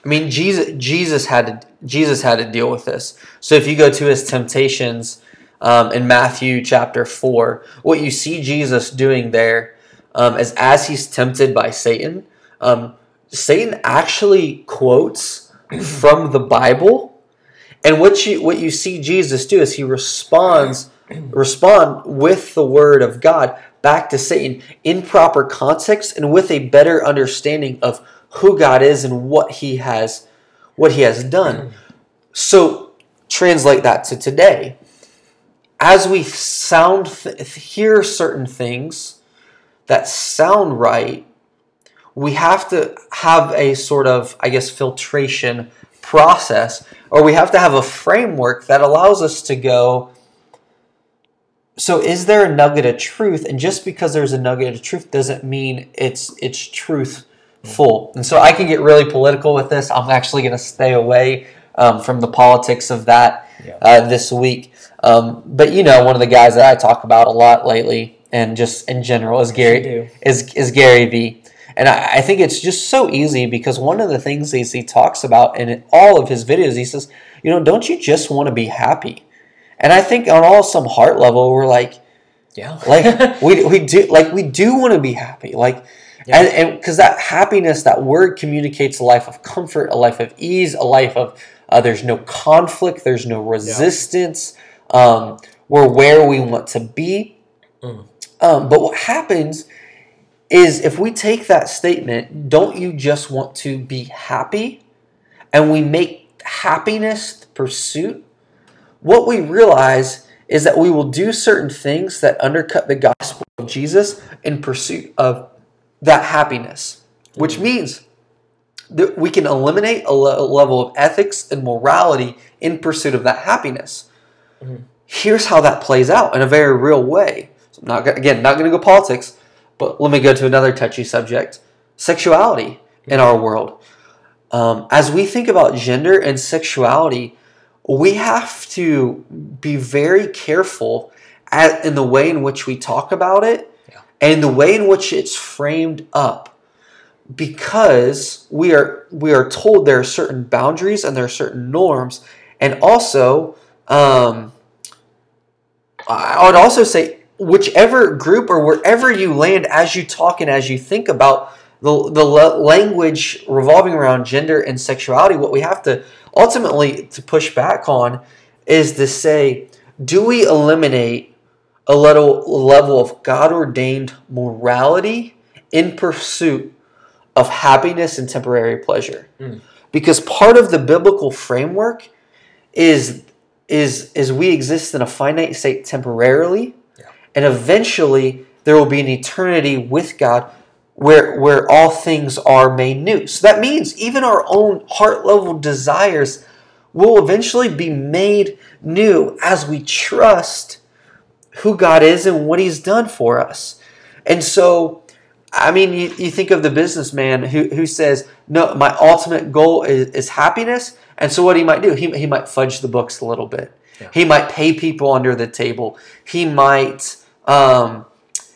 Speaker 2: I mean Jesus Jesus had to Jesus had to deal with this. So if you go to his temptations um, in Matthew chapter four, what you see Jesus doing there um, is as he's tempted by Satan, um, Satan actually quotes from the Bible, and what you what you see Jesus do is he responds respond with the word of God back to Satan in proper context and with a better understanding of who God is and what he has what he has done. So translate that to today. As we sound th- hear certain things that sound right, we have to have a sort of I guess filtration process or we have to have a framework that allows us to go so is there a nugget of truth? And just because there's a nugget of truth doesn't mean it's it's truthful. And so i can get really political with this. I'm actually going to stay away um, from the politics of that
Speaker 1: Yeah.
Speaker 2: uh, this week. Um, but you know one of the guys that i talk about a lot lately and just in general is gary is, is gary vee. And I, I think it's just so easy because one of the things he talks about in all of his videos he says you know don't you just want to be happy and I think on all some heart level, we're like,
Speaker 1: Yeah.
Speaker 2: like we, we do like we do want to be happy, like,
Speaker 1: Yeah.
Speaker 2: and and because that happiness, that word communicates a life of comfort, a life of ease, a life of uh, there's no conflict, there's no resistance. Um, we're where we want to be.
Speaker 1: Mm.
Speaker 2: Um, but what happens is if we take that statement, don't you just want to be happy? And we make happiness the pursuit, what we realize is that we will do certain things that undercut the gospel of Jesus in pursuit of that happiness, which mm-hmm. means that we can eliminate a, le- level of ethics and morality in pursuit of that happiness. Mm-hmm. Here's how that plays out in a very real way. So I'm not again not going to go politics, but let me go to another touchy subject: sexuality in mm-hmm. our world. Um, as we think about gender and sexuality, we have to be very careful at, in the way in which we talk about it
Speaker 1: Yeah.
Speaker 2: and the way in which it's framed up because we are we are told there are certain boundaries and there are certain norms and also um, I would also say whichever group or wherever you land as you talk and as you think about the, the language revolving around gender and sexuality, what we have to ultimately to push back on is to say, do we eliminate a little level of God ordained morality in pursuit of happiness and temporary pleasure? Hmm. Because part of the biblical framework is is is we exist in a finite state temporarily and eventually there will be an eternity with God where where all things are made new. So that means even our own heart level desires will eventually be made new as we trust who God is and what He's done for us. And so, I mean, you, you think of the businessman who, who says, No, my ultimate goal is, is happiness. And so, what he might do, he, he might fudge the books a little bit. He might pay people under the table. He might. Um,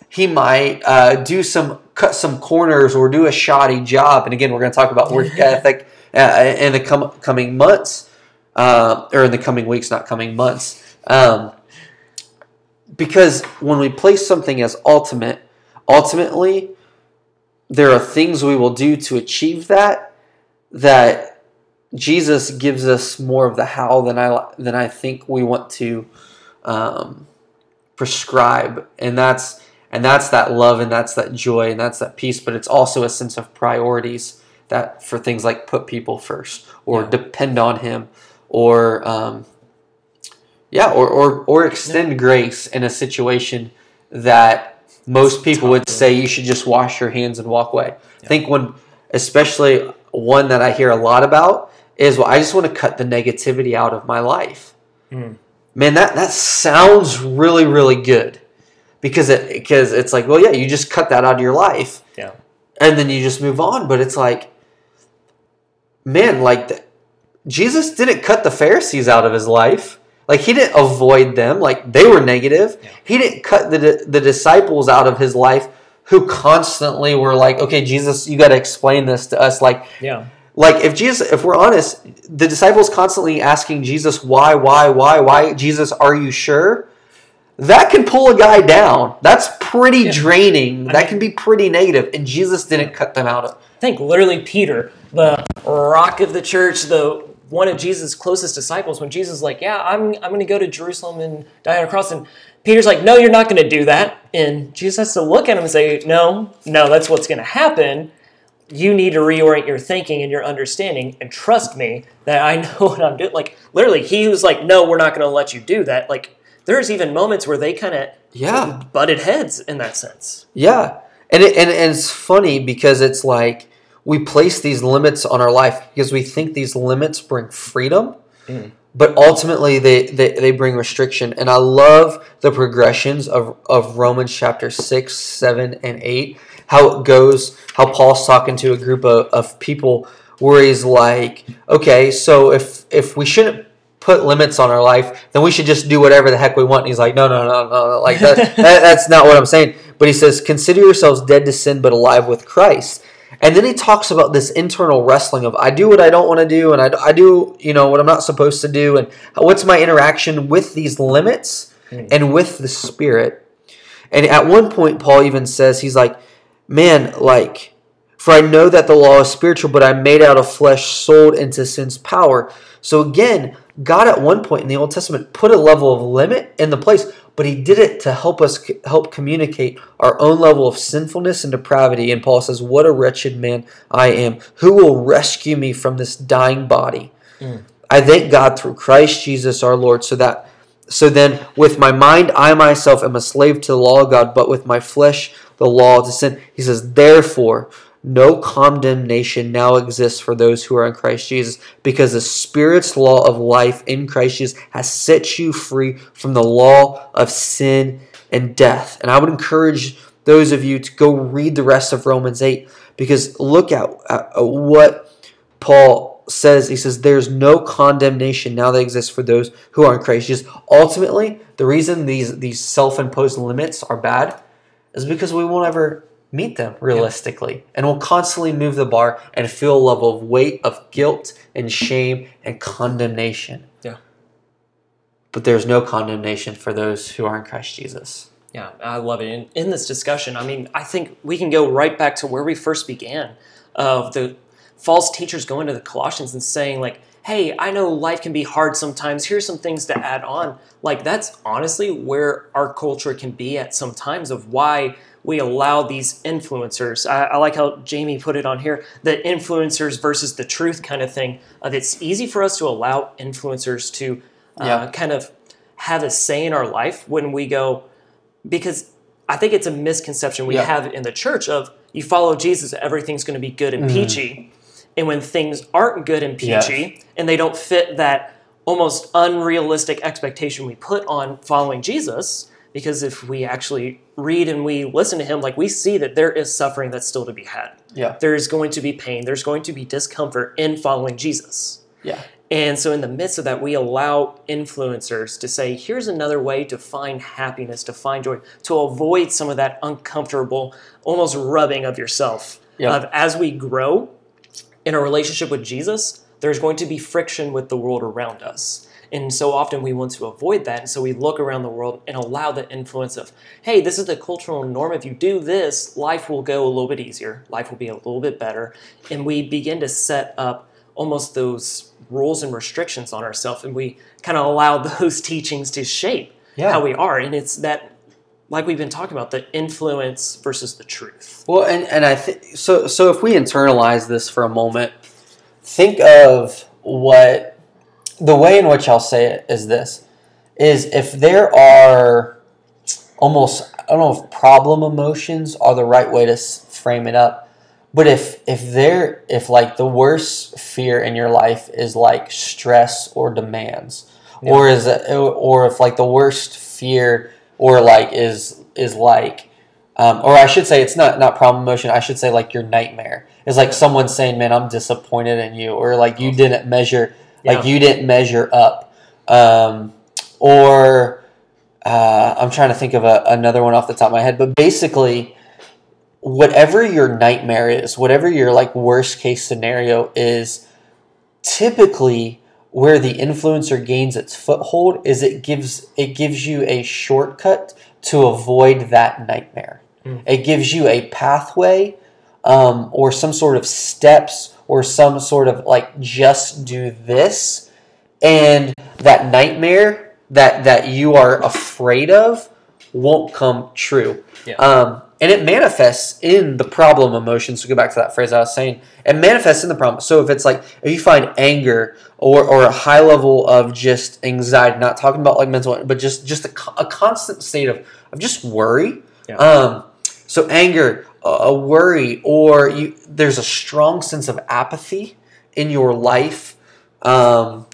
Speaker 2: he might uh, do some cut some corners or do a shoddy job. And again, we're going to talk about work ethic uh, in the com- coming months, uh, or in the coming weeks, not coming months. Um, because when we place something as ultimate, ultimately, there are things we will do to achieve that. That Jesus gives us more of the how than I than I think we want to um, prescribe, and that's and that's that love and that's that joy and that's that peace. But it's also a sense of priorities that for things like put people first or
Speaker 1: Yeah.
Speaker 2: depend on Him or um, yeah, or, or or extend grace in a situation that most people would say you should just wash your hands and walk away. I think when, especially one that I hear a lot about is, well, I just want to cut the negativity out of my life.
Speaker 1: Mm.
Speaker 2: Man, that that sounds really really good because it because it's like, well, yeah, you just cut that out of your life
Speaker 1: Yeah.
Speaker 2: and then you just move on. But it's like, man, like the, Jesus didn't cut the Pharisees out of his life. Like he didn't avoid them. Like they were negative.
Speaker 1: Yeah.
Speaker 2: He didn't cut the the disciples out of his life who constantly were like, okay, Jesus, you got to explain this to us. Like,
Speaker 1: Yeah.
Speaker 2: like if Jesus, if we're honest, the disciples constantly asking Jesus, why, why, why, why? Jesus, are you sure? That can pull a guy down. That's pretty
Speaker 1: Yeah.
Speaker 2: draining.
Speaker 1: I
Speaker 2: that
Speaker 1: mean-
Speaker 2: can be pretty negative, and Jesus didn't cut them out of.
Speaker 1: I think literally Peter, the rock of the church, the one of Jesus' closest disciples, when Jesus is like, Yeah, I'm I'm gonna go to Jerusalem and die on a cross. And Peter's like, No, you're not gonna do that. And Jesus has to look at him and say, No, no, that's what's gonna happen. You need to reorient your thinking and your understanding and trust me that I know what I'm doing. Like literally, he was like, No, we're not gonna let you do that. Like there's even moments where they kind of
Speaker 2: Yeah.
Speaker 1: butted heads in that sense.
Speaker 2: Yeah, and it, and, and it's funny because it's like we place these limits on our life because we think these limits bring freedom, mm. but ultimately they, they, they bring restriction. And I love the progressions of, of Romans chapter 6, 7, and 8, how it goes, how Paul's talking to a group of, of people where he's like, okay, so if if we shouldn't put limits on our life, then we should just do whatever the heck we want. And he's like, no, no, no, no, like that, that, that's not what I'm saying. But he says, consider yourselves dead to sin, but alive with Christ. And then he talks about this internal wrestling of I do what I don't want to do, and I, I do you know what I'm not supposed to do, and what's my interaction with these limits hmm. and with the Spirit. And at one point, Paul even says he's like, man, like. For I know that the law is spiritual, but I'm made out of flesh, sold into sin's power. So again, God at one point in the Old Testament put a level of limit in the place, but He did it to help us help communicate our own level of sinfulness and depravity. And Paul says, "What a wretched man I am! Who will rescue me from this dying body?" Mm. I thank God through Christ Jesus our Lord, so that so then, with my mind, I myself am a slave to the law of God, but with my flesh, the law to sin. He says, Therefore, no condemnation now exists for those who are in Christ Jesus, because the Spirit's law of life in Christ Jesus has set you free from the law of sin and death. And I would encourage those of you to go read the rest of Romans 8, because look at, at what Paul says. He says, There's no condemnation now that exists for those who are in Christ Jesus. Ultimately, the reason these, these self imposed limits are bad is because we won't ever meet them realistically. And we'll constantly move the bar and feel a level of weight of guilt and shame and condemnation.
Speaker 1: Yeah.
Speaker 2: But there's no condemnation for those who are in Christ Jesus.
Speaker 1: Yeah, I love it. In, in this discussion, I mean, I think we can go right back to where we first began of the false teachers going to the Colossians and saying, like, hey, I know life can be hard sometimes. Here's some things to add on. Like, that's honestly where our culture can be at sometimes of why we allow these influencers. I, I, like how Jamie put it on here the influencers versus the truth kind of thing. Of it's easy for us to allow influencers to uh, yeah. kind of have a say in our life when we go, because I think it's a misconception we yeah. have in the church of you follow Jesus, everything's going to be good and mm. peachy. And when things aren't good and peachy yes. and they don't fit that almost unrealistic expectation we put on following Jesus, because if we actually read and we listen to him, like we see that there is suffering that's still to be had.
Speaker 2: Yeah.
Speaker 1: There is going to be pain. There's going to be discomfort in following Jesus.
Speaker 2: Yeah.
Speaker 1: And so, in the midst of that, we allow influencers to say, here's another way to find happiness, to find joy, to avoid some of that uncomfortable, almost rubbing of yourself. Yeah. Of as we grow in a relationship with Jesus, there's going to be friction with the world around us. And so often we want to avoid that. And so we look around the world and allow the influence of, hey, this is the cultural norm. If you do this, life will go a little bit easier, life will be a little bit better. And we begin to set up almost those rules and restrictions on ourselves. And we kind of allow those teachings to shape yeah. how we are. And it's that like we've been talking about, the influence versus the truth.
Speaker 2: Well, and, and I think so. So if we internalize this for a moment, think of what the way in which I'll say it is this is if there are almost I don't know if problem emotions are the right way to frame it up, but if if there if like the worst fear in your life is like stress or demands, yeah. or is it, or if like the worst fear or like is is like um, or I should say it's not not problem emotion. I should say like your nightmare is like someone saying, "Man, I'm disappointed in you," or like you didn't measure like you didn't measure up. Um, or uh, I'm trying to think of a, another one off the top of my head, but basically, whatever your nightmare is, whatever your like worst case scenario is, typically where the influencer gains its foothold is it gives it gives you a shortcut to avoid that nightmare. Mm. It gives you a pathway um, or some sort of steps or some sort of like just do this and that nightmare that that you are afraid of won't come true
Speaker 1: yeah.
Speaker 2: um, and it manifests in the problem emotions So go back to that phrase i was saying it manifests in the problem so if it's like if you find anger or, or a high level of just anxiety not talking about like mental but just just a, a constant state of, of just worry
Speaker 1: yeah.
Speaker 2: um, so anger a worry or you, there's a strong sense of apathy in your life. Um,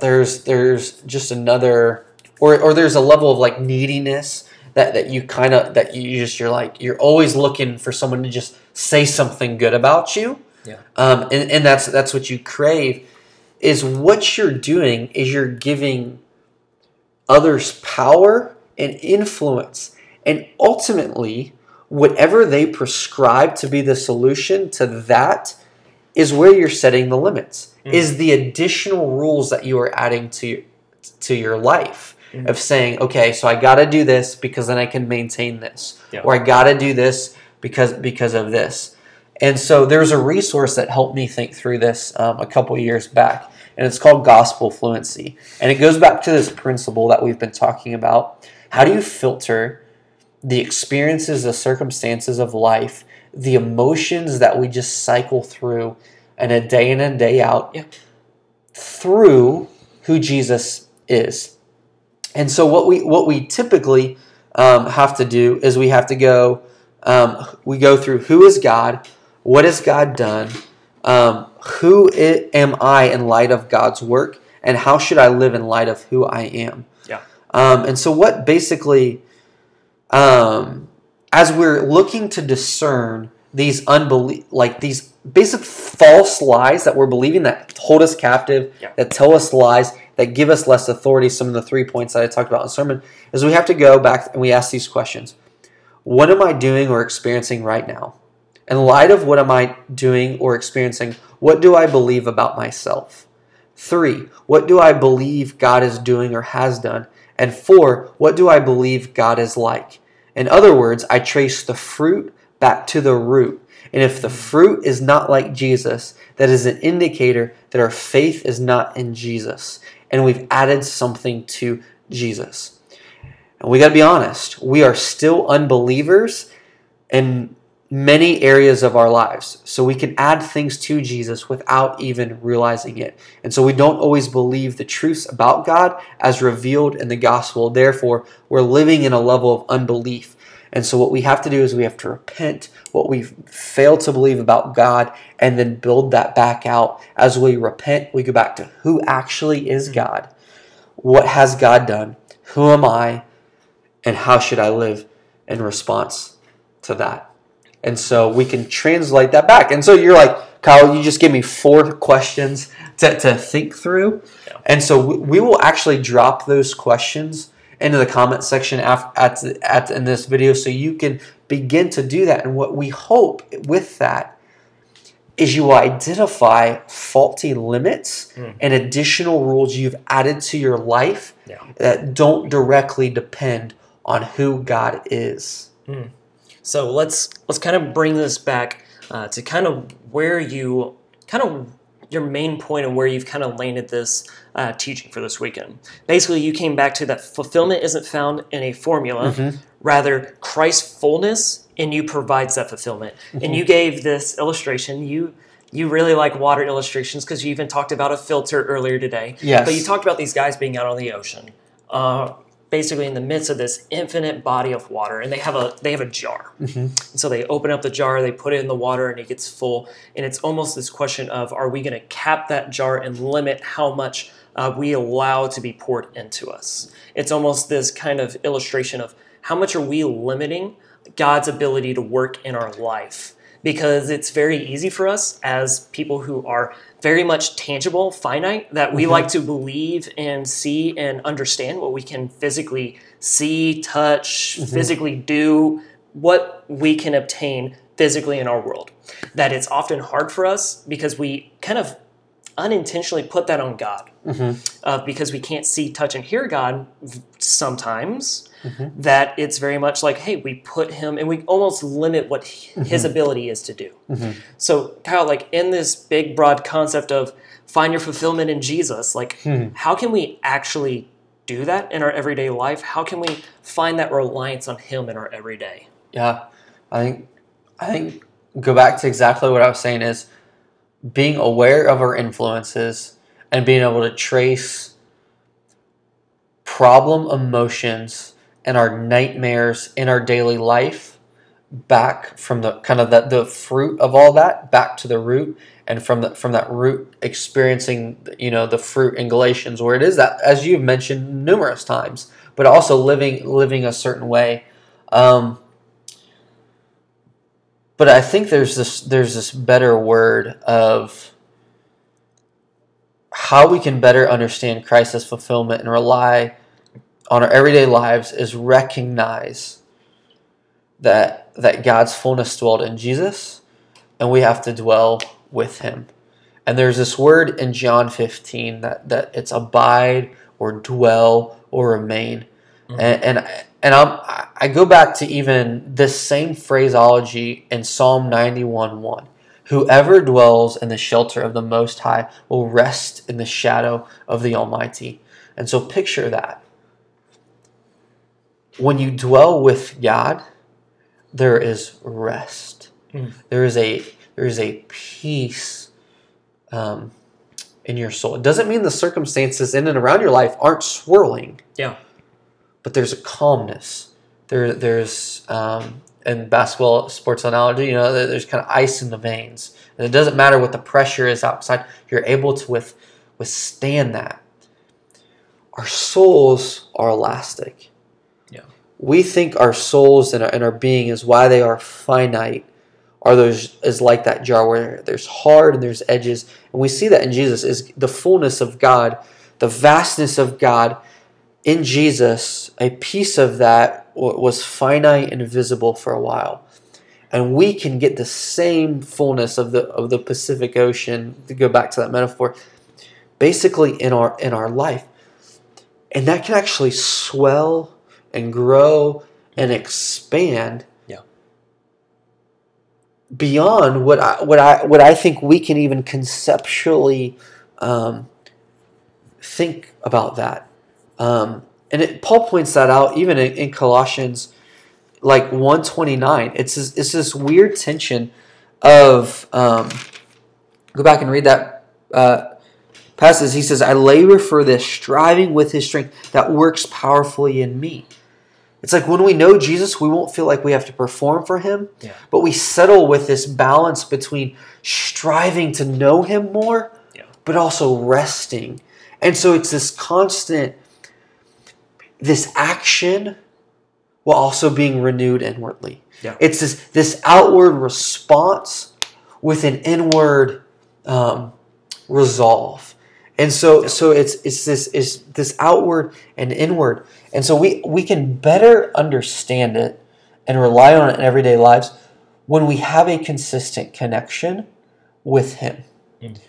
Speaker 2: there's there's just another or or there's a level of like neediness that that you kind of that you just you're like you're always looking for someone to just say something good about you.
Speaker 1: Yeah.
Speaker 2: Um, and, and that's that's what you crave is what you're doing is you're giving others power and influence and ultimately whatever they prescribe to be the solution to that is where you're setting the limits. Mm. Is the additional rules that you are adding to to your life mm. of saying, okay, so I got to do this because then I can maintain this,
Speaker 1: yeah.
Speaker 2: or I got to do this because because of this. And so there's a resource that helped me think through this um, a couple years back, and it's called Gospel Fluency, and it goes back to this principle that we've been talking about. How do you filter the experiences, the circumstances of life, the emotions that we just cycle through and a day in and day out
Speaker 1: yeah.
Speaker 2: through who Jesus is. And so what we what we typically um, have to do is we have to go um, we go through who is God, what has God done, um, who am I in light of God's work, and how should I live in light of who I am.
Speaker 1: Yeah.
Speaker 2: Um, and so what basically, um, as we're looking to discern these unbelie- like these basic false lies that we're believing that hold us captive,
Speaker 1: Yeah.
Speaker 2: that tell us lies, that give us less authority. Some of the three points that I talked about in the sermon is we have to go back and we ask these questions: What am I doing or experiencing right now? In light of what am I doing or experiencing, what do I believe about myself? Three, what do I believe God is doing or has done? And four, what do I believe God is like? In other words, I trace the fruit back to the root. And if the fruit is not like Jesus, that is an indicator that our faith is not in Jesus. And we've added something to Jesus. And we got to be honest, we are still unbelievers in many areas of our lives. So we can add things to Jesus without even realizing it. And so we don't always believe the truths about God as revealed in the gospel. Therefore, we're living in a level of unbelief. And so what we have to do is we have to repent what we've failed to believe about God and then build that back out. As we repent, we go back to who actually is mm-hmm. God. What has God done? Who am I? And how should I live in response to that? And so we can translate that back. And so you're like, Kyle, you just give me four questions to, to think through.
Speaker 1: Yeah.
Speaker 2: And so we, we will actually drop those questions into the comment section af- at, at in this video so you can begin to do that. And what we hope with that is you will identify faulty limits
Speaker 1: Mm.
Speaker 2: and additional rules you've added to your life
Speaker 1: Yeah.
Speaker 2: that don't directly depend on who God is.
Speaker 1: So let's let's kind of bring this back uh, to kind of where you kind of your main point and where you've kind of landed this uh, teaching for this weekend. Basically, you came back to that fulfillment isn't found in a formula, rather Christ's fullness in you provides that fulfillment. And you gave this illustration. You you really like water illustrations because you even talked about a filter earlier today.
Speaker 2: Yes.
Speaker 1: But you talked about these guys being out on the ocean. Uh, basically in the midst of this infinite body of water and they have a they have a jar. And so they open up the jar they put it in the water and it gets full. And it's almost this question of are we going to cap that jar and limit how much uh, we allow to be poured into us? It's almost this kind of illustration of how much are we limiting god's ability to work in our life because it's very easy for us as people who are very much tangible, finite, that we mm-hmm. like to believe and see and understand what we can physically see, touch, mm-hmm. physically do, what we can obtain physically in our world. That it's often hard for us because we kind of unintentionally put that on God. Mm-hmm. Uh, because we can't see, touch, and hear God v- sometimes. That it's very much like, hey, we put him and we almost limit what h- his mm-hmm. ability is to do. Mm-hmm. So, Kyle, like in this big, broad concept of find your fulfillment in Jesus, like hmm. how can we actually do that in our everyday life? How can we find that reliance on Him in our everyday?
Speaker 2: Yeah, I think I think go back to exactly what I was saying is being aware of our influences and being able to trace problem emotions and our nightmares in our daily life back from the kind of the fruit of all that back to the root and from the from that root experiencing you know the fruit in galatians where it is that as you've mentioned numerous times but also living living a certain way. Um, but I think there's this there's this better word of how we can better understand Christ's fulfillment and rely on our everyday lives is recognize that that God's fullness dwelled in Jesus and we have to dwell with him. And there's this word in John 15 that, that it's abide or dwell or remain. Mm-hmm. And and, and I'm, I go back to even this same phraseology in Psalm 91 1. Whoever dwells in the shelter of the Most High will rest in the shadow of the Almighty. And so picture that. When you dwell with God, there is rest.
Speaker 1: Mm.
Speaker 2: There is a there is a peace um, in your soul. It doesn't mean the circumstances in and around your life aren't swirling.
Speaker 1: Yeah.
Speaker 2: but there's a calmness. There, there's um, in basketball sports analogy, you know, there's kind of ice in the veins, and it doesn't matter what the pressure is outside. You're able to with, withstand that. Our souls are elastic. We think our souls and our, and our being is why they are finite. Are those is like that jar where there's hard and there's edges, and we see that in Jesus is the fullness of God, the vastness of God in Jesus. A piece of that was finite and visible for a while, and we can get the same fullness of the of the Pacific Ocean. To go back to that metaphor, basically in our in our life, and that can actually swell and grow and expand
Speaker 1: Yeah.
Speaker 2: beyond what I what I what I think we can even conceptually um, think about that. Um, and it, Paul points that out even in, in Colossians like 129. It's this, it's this weird tension of um, go back and read that uh, passage. He says, "I labor for this, striving with His strength that works powerfully in me." It's like when we know Jesus, we won't feel like we have to perform for Him,
Speaker 1: Yeah.
Speaker 2: but we settle with this balance between striving to know Him more,
Speaker 1: Yeah.
Speaker 2: but also resting. And so it's this constant, this action while also being renewed inwardly.
Speaker 1: Yeah.
Speaker 2: It's this, this outward response with an inward um, resolve. And so, so it's it's this is this outward and inward, and so we we can better understand it and rely on it in everyday lives when we have a consistent connection with Him.
Speaker 1: Mm.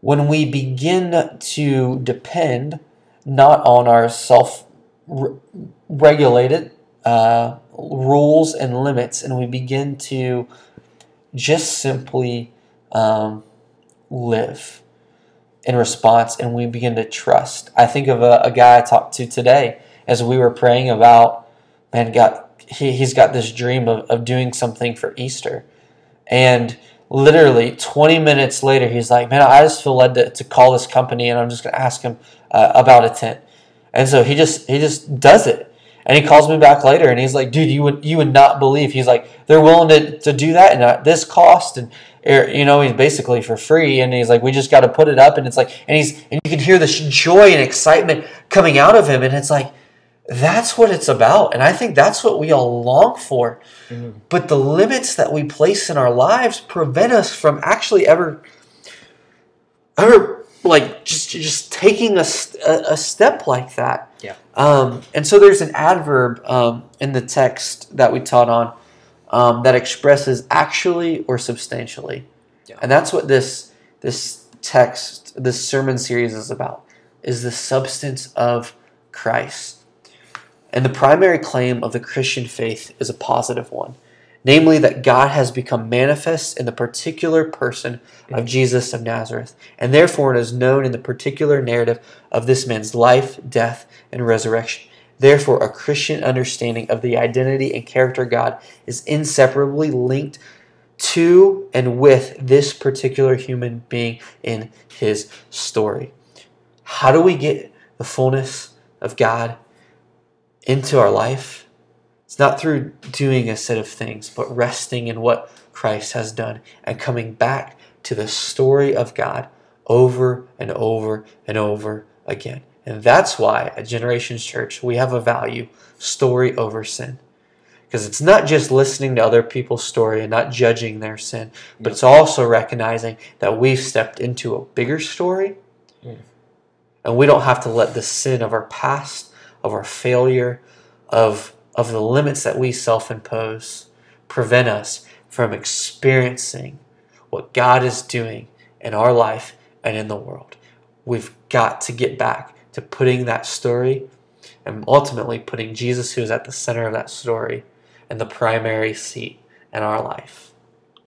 Speaker 2: When we begin to depend not on our self regulated uh, rules and limits, and we begin to just simply um, live in response and we begin to trust. I think of a, a guy I talked to today as we were praying about, man, God, he, he's got this dream of, of doing something for Easter. And literally 20 minutes later, he's like, man, I just feel led to, to call this company and I'm just going to ask him uh, about a tent. And so he just, he just does it. And he calls me back later and he's like, dude, you would, you would not believe. He's like, they're willing to, to do that and at this cost. And, you know, he's basically for free. And he's like, we just got to put it up. And it's like, and he's, and you can hear this joy and excitement coming out of him. And it's like, that's what it's about. And I think that's what we all long for.
Speaker 1: Mhm.
Speaker 2: But the limits that we place in our lives prevent us from actually ever, ever like just just taking a, a, a step like that.
Speaker 1: Yeah.
Speaker 2: Um, and so there's an adverb um, in the text that we taught on um, that expresses actually or substantially,
Speaker 1: Yeah.
Speaker 2: and that's what this this text, this sermon series is about, is the substance of Christ. And the primary claim of the Christian faith is a positive one, namely that God has become manifest in the particular person of Jesus of Nazareth, and therefore it is known in the particular narrative of this man's life, death, and resurrection. Therefore, a Christian understanding of the identity and character of God is inseparably linked to and with this particular human being in his story. How do we get the fullness of God into our life? It's not through doing a set of things, but resting in what Christ has done and coming back to the story of God over and over and over again. And that's why at Generations Church we have a value story over sin. Because it's not just listening to other people's story and not judging their sin, but it's also recognizing that we've stepped into a bigger story
Speaker 1: Mm.
Speaker 2: and we don't have to let the sin of our past, of our failure, of, of the limits that we self impose prevent us from experiencing what God is doing in our life and in the world. We've got to get back to putting that story and ultimately putting Jesus, who is at the center of that story, in the primary seat in our life.